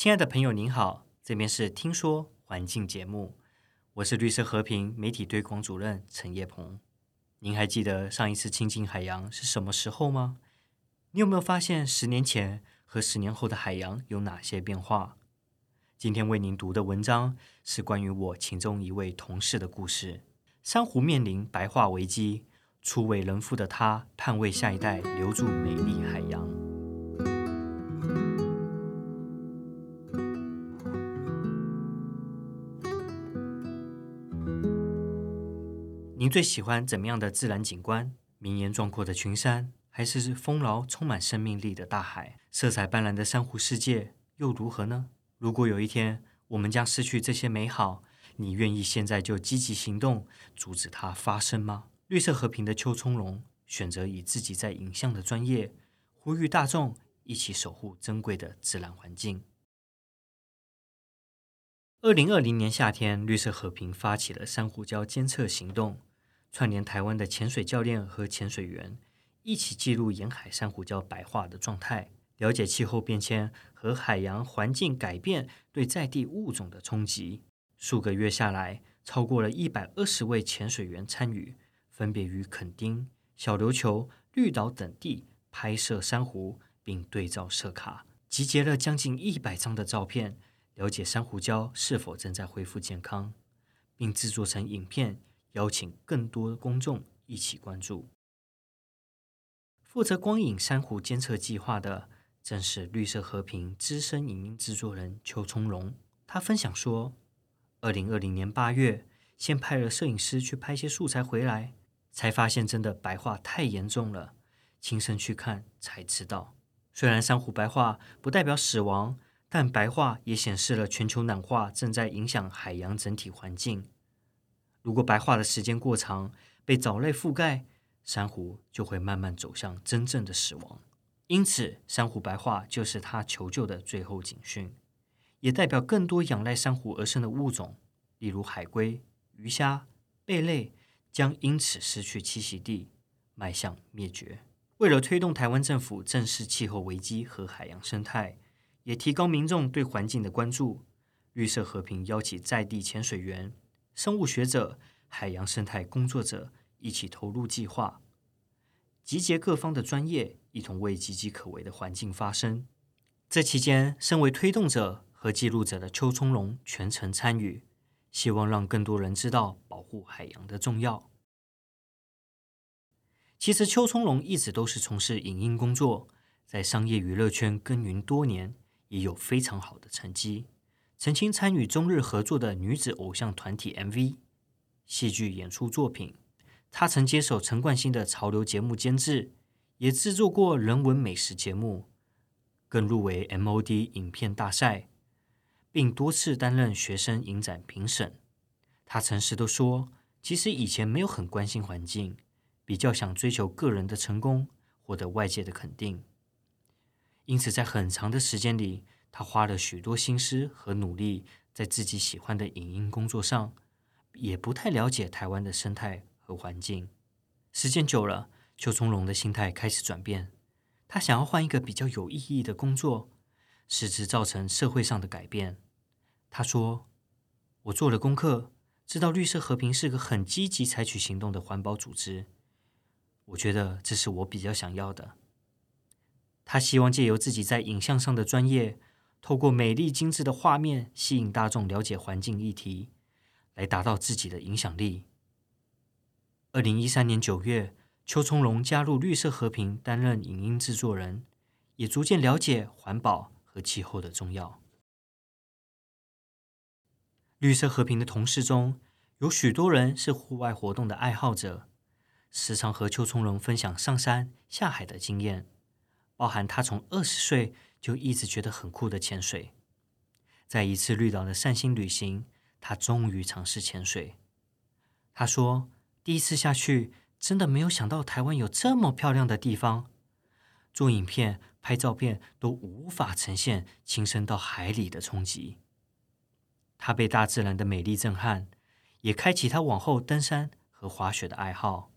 亲爱的朋友，您好，这边是听说环境节目，我是绿色和平媒体推广主任陈叶鹏。您还记得上一次亲近海洋是什么时候吗？你有没有发现十年前和十年后的海洋有哪些变化？今天为您读的文章是关于我其中一位同事的故事。珊瑚面临白化危机，初为人父的他盼为下一代留住美丽海洋。最喜欢怎么样的自然景观？绵延壮阔的群山，还是丰饶充满生命力的大海？色彩斑斓的珊瑚世界又如何呢？如果有一天我们将失去这些美好，你愿意现在就积极行动，阻止它发生吗？绿色和平的邱聪荣选择以自己在影像的专业，呼吁大众一起守护珍贵的自然环境。二零二零年夏天，绿色和平发起了珊瑚礁监测行动，串联台湾的潜水教练和潜水员，一起记录沿海珊瑚礁白化的状态。了解气候变迁和海洋环境改变对在地物种的冲击。数个月下来，超过了一百二十位潜水员参与，分别于垦丁、小琉球、绿岛等地拍摄珊瑚，并对照色卡，集结了将近一百张的照片，了解珊瑚礁是否正在恢复健康，并制作成影片，邀请更多公众一起关注。负责光影珊瑚监测计划的。正是绿色和平资深影音制作人邱从荣，他分享说，二零二零年八月，先派了摄影师去拍些素材回来，才发现真的白化太严重了，亲身去看才知道。虽然珊瑚白化不代表死亡，但白化也显示了全球暖化正在影响海洋整体环境。如果白化的时间过长，被藻类覆盖，珊瑚就会慢慢走向真正的死亡。因此，珊瑚白化就是它求救的最后警讯，也代表更多仰赖珊瑚而生的物种，例如海龟、鱼虾、贝类，将因此失去栖息地，迈向灭绝。为了推动台湾政府正视气候危机和海洋生态，也提高民众对环境的关注，绿色和平邀请在地潜水员、生物学者、海洋生态工作者一起投入计划。集结各方的专业，一同为岌岌可危的环境发声。这期间，身为推动者和记录者的邱聪龙全程参与，希望让更多人知道保护海洋的重要。其实，邱聪龙一直都是从事影音工作，在商业娱乐圈耕耘多年，也有非常好的成绩。曾经参与中日合作的女子偶像团体 MV、戏剧演出作品。他曾接手陈冠希的潮流节目监制，也制作过人文美食节目，更入围 MOD 影片大赛，并多次担任学生影展评审。他诚实地说，其实以前没有很关心环境，比较想追求个人的成功，获得外界的肯定。因此，在很长的时间里，他花了许多心思和努力在自己喜欢的影音工作上，也不太了解台湾的生态。和环境，时间久了，邱聪荣的心态开始转变。他想要换一个比较有意义的工作，实质造成社会上的改变。他说：“我做了功课，知道绿色和平是个很积极采取行动的环保组织。我觉得这是我比较想要的。”他希望借由自己在影像上的专业，透过美丽精致的画面，吸引大众了解环境议题，来达到自己的影响力。二零一三年九月，邱聪荣加入绿色和平，担任影音制作人，也逐渐了解环保和气候的重要。绿色和平的同事中有许多人是户外活动的爱好者，时常和邱聪荣分享上山下海的经验，包含他从二十岁就一直觉得很酷的潜水。在一次绿岛的散心旅行，他终于尝试潜水。他说。第一次下去，真的没有想到台湾有这么漂亮的地方，做影片、拍照片都无法呈现亲身到海里的冲击。他被大自然的美丽震撼，也开启他往后登山和滑雪的爱好。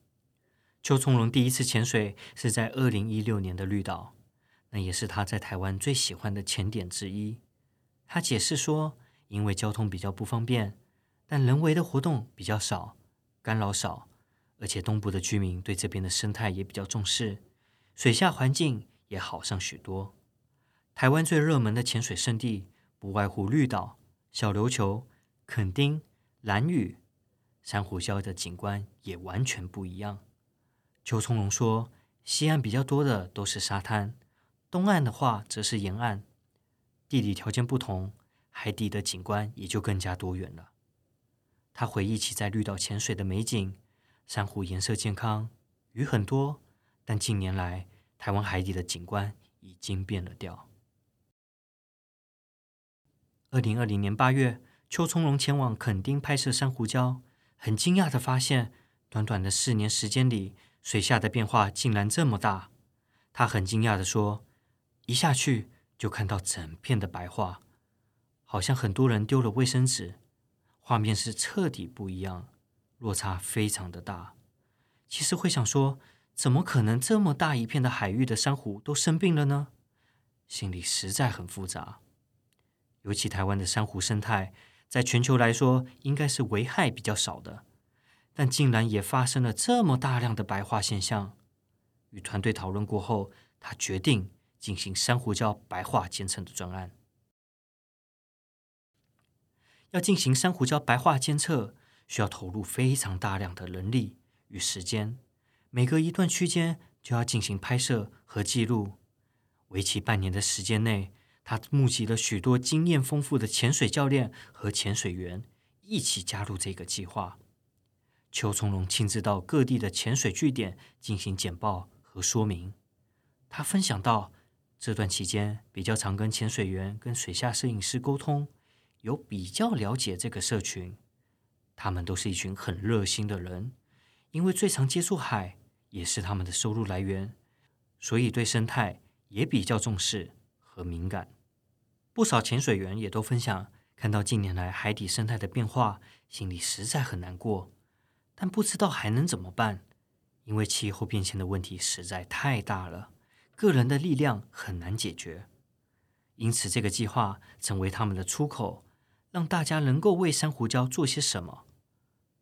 邱聪荣第一次潜水是在二零一六年的绿岛，那也是他在台湾最喜欢的潜点之一。他解释说，因为交通比较不方便，但人为的活动比较少，干扰少，而且东部的居民对这边的生态也比较重视，水下环境也好上许多。台湾最热门的潜水胜地不外乎绿岛、小琉球、垦丁、兰屿，珊瑚礁的景观也完全不一样。邱从龙说，西岸比较多的都是沙滩，东岸的话则是沿岸。地理条件不同，海底的景观也就更加多元了。他回忆起在绿岛潜水的美景，珊瑚颜色健康，鱼很多，但近年来台湾海底的景观已经变了调。二零二零年八月，邱聪龙前往垦丁拍摄珊瑚礁，很惊讶地发现，短短的四年时间里，水下的变化竟然这么大。他很惊讶地说：“一下去。”就看到整片的白化，好像很多人丢了卫生纸，画面是彻底不一样，落差非常的大。其实会想说，怎么可能这么大一片的海域的珊瑚都生病了呢？心里实在很复杂。尤其台湾的珊瑚生态，在全球来说应该是危害比较少的，但竟然也发生了这么大量的白化现象。与团队讨论过后，他决定。进行珊瑚礁白化监测的专案，要进行珊瑚礁白化监测，需要投入非常大量的人力与时间。每隔一段区间就要进行拍摄和记录。为期半年的时间内，他募集了许多经验丰富的潜水教练和潜水员一起加入这个计划。邱从容亲自到各地的潜水据点进行简报和说明。他分享到。这段期间，比较常跟潜水员、跟水下摄影师沟通，有比较了解这个社群。他们都是一群很热心的人，因为最常接触海，也是他们的收入来源，所以对生态也比较重视和敏感。不少潜水员也都分享，看到近年来海底生态的变化，心里实在很难过，但不知道还能怎么办，因为气候变迁的问题实在太大了。个人的力量很难解决，因此这个计划成为他们的出口，让大家能够为珊瑚礁做些什么。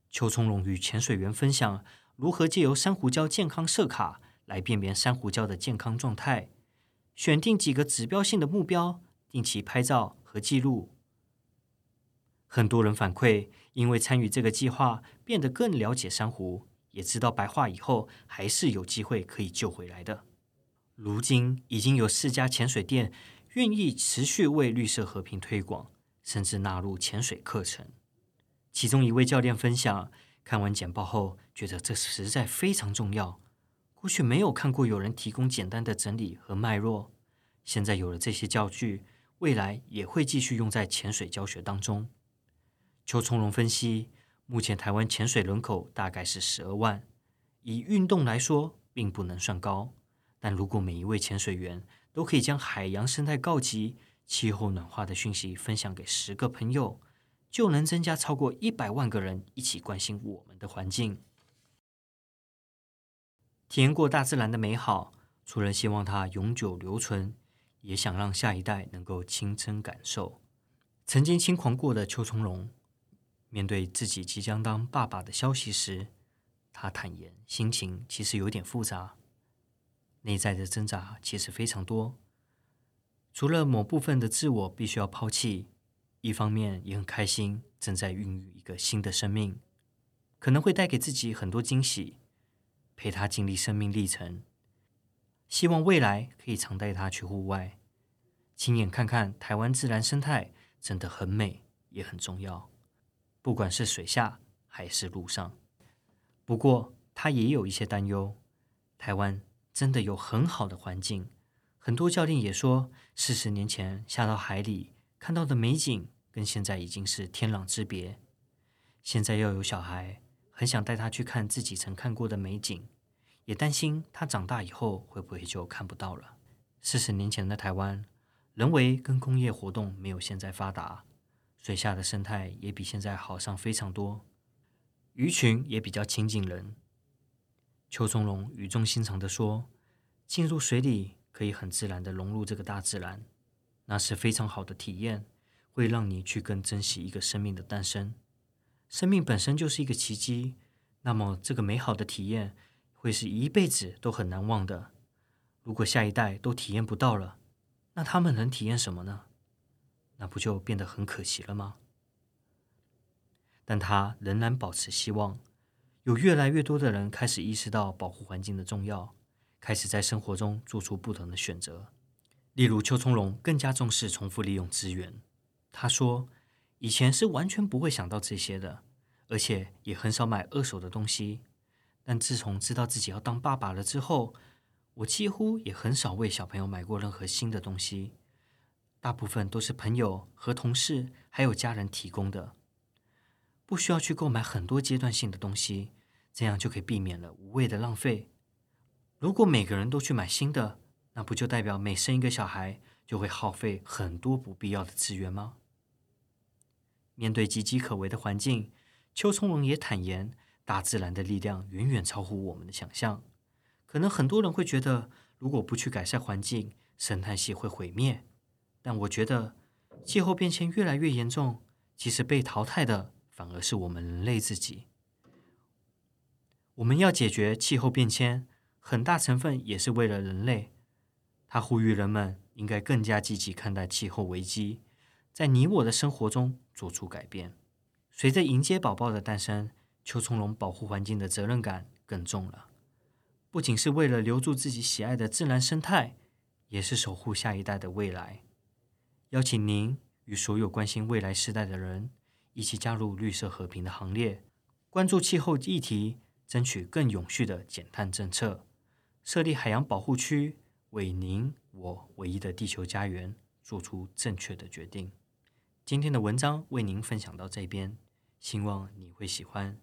邱聪荣与潜水员分享如何借由珊瑚礁健康设卡来辨别珊瑚礁的健康状态，选定几个指标性的目标，定期拍照和记录。很多人反馈，因为参与这个计划，变得更了解珊瑚，也知道白化以后还是有机会可以救回来的。如今已经有四家潜水店愿意持续为绿色和平推广，甚至纳入潜水课程。其中一位教练分享，看完简报后觉得这实在非常重要。过去没有看过有人提供简单的整理和脉络，现在有了这些教具，未来也会继续用在潜水教学当中。邱从容分析，目前台湾潜水人口大概是十二万，以运动来说，并不能算高。但如果每一位潜水员都可以将海洋生态告急、气候暖化的讯息分享给十个朋友，就能增加超过一百万个人一起关心我们的环境。体验过大自然的美好，除了希望它永久留存，也想让下一代能够亲身感受。曾经轻狂过的邱从容，面对自己即将当爸爸的消息时，他坦言心情其实有点复杂。内在的挣扎其实非常多，除了某部分的自我必须要抛弃，一方面也很开心，正在孕育一个新的生命，可能会带给自己很多惊喜，陪他经历生命历程。希望未来可以常带他去户外，亲眼看看台湾自然生态，真的很美，也很重要，不管是水下还是陆上。不过他也有一些担忧，台湾。真的有很好的环境，很多教练也说，四十年前下到海里看到的美景，跟现在已经是天壤之别。现在要有小孩，很想带他去看自己曾看过的美景，也担心他长大以后会不会就看不到了。四十年前的台湾，人为跟工业活动没有现在发达，水下的生态也比现在好上非常多，鱼群也比较亲近人。邱从龙语重心长地说：“进入水里可以很自然地融入这个大自然，那是非常好的体验，会让你去更珍惜一个生命的诞生。生命本身就是一个奇迹，那么这个美好的体验会是一辈子都很难忘的。如果下一代都体验不到了，那他们能体验什么呢？那不就变得很可惜了吗？但他仍然保持希望，有越来越多的人开始意识到保护环境的重要，开始在生活中做出不同的选择。例如，邱聪龙更加重视重复利用资源。他说：“以前是完全不会想到这些的，而且也很少买二手的东西。但自从知道自己要当爸爸了之后，我几乎也很少为小朋友买过任何新的东西，大部分都是朋友和同事还有家人提供的。不需要去购买很多阶段性的东西，这样就可以避免了无谓的浪费。如果每个人都去买新的，那不就代表每生一个小孩就会耗费很多不必要的资源吗？”面对岌岌可危的环境，邱聪龙也坦言，大自然的力量远远超乎我们的想象。可能很多人会觉得，如果不去改善环境，生态系会毁灭。但我觉得，气候变迁越来越严重，其实被淘汰的反而是我们人类自己。我们要解决气候变迁，很大成分也是为了人类。他呼吁人们应该更加积极看待气候危机，在你我的生活中做出改变。随着迎接宝宝的诞生，邱从龙保护环境的责任感更重了。不仅是为了留住自己喜爱的自然生态，也是守护下一代的未来。邀请您与所有关心未来世代的人一起加入绿色和平的行列，关注气候议题，争取更永续的减碳政策，设立海洋保护区，为您我唯一的地球家园做出正确的决定。今天的文章为您分享到这边，希望你会喜欢。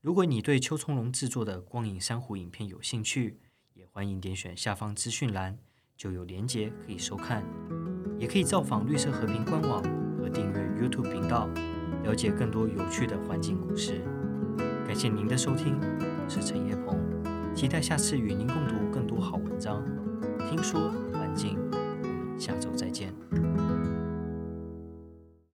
如果你对邱聪龙制作的光影珊瑚影片有兴趣，也欢迎点选下方资讯栏，就有连结可以收看。也可以造访绿色和平官网和订阅 YouTube 频道，了解更多有趣的环境故事。感谢您的收听，我是陈叶鹏，期待下次与您共读更多好文章。听说环境，我们下周再见。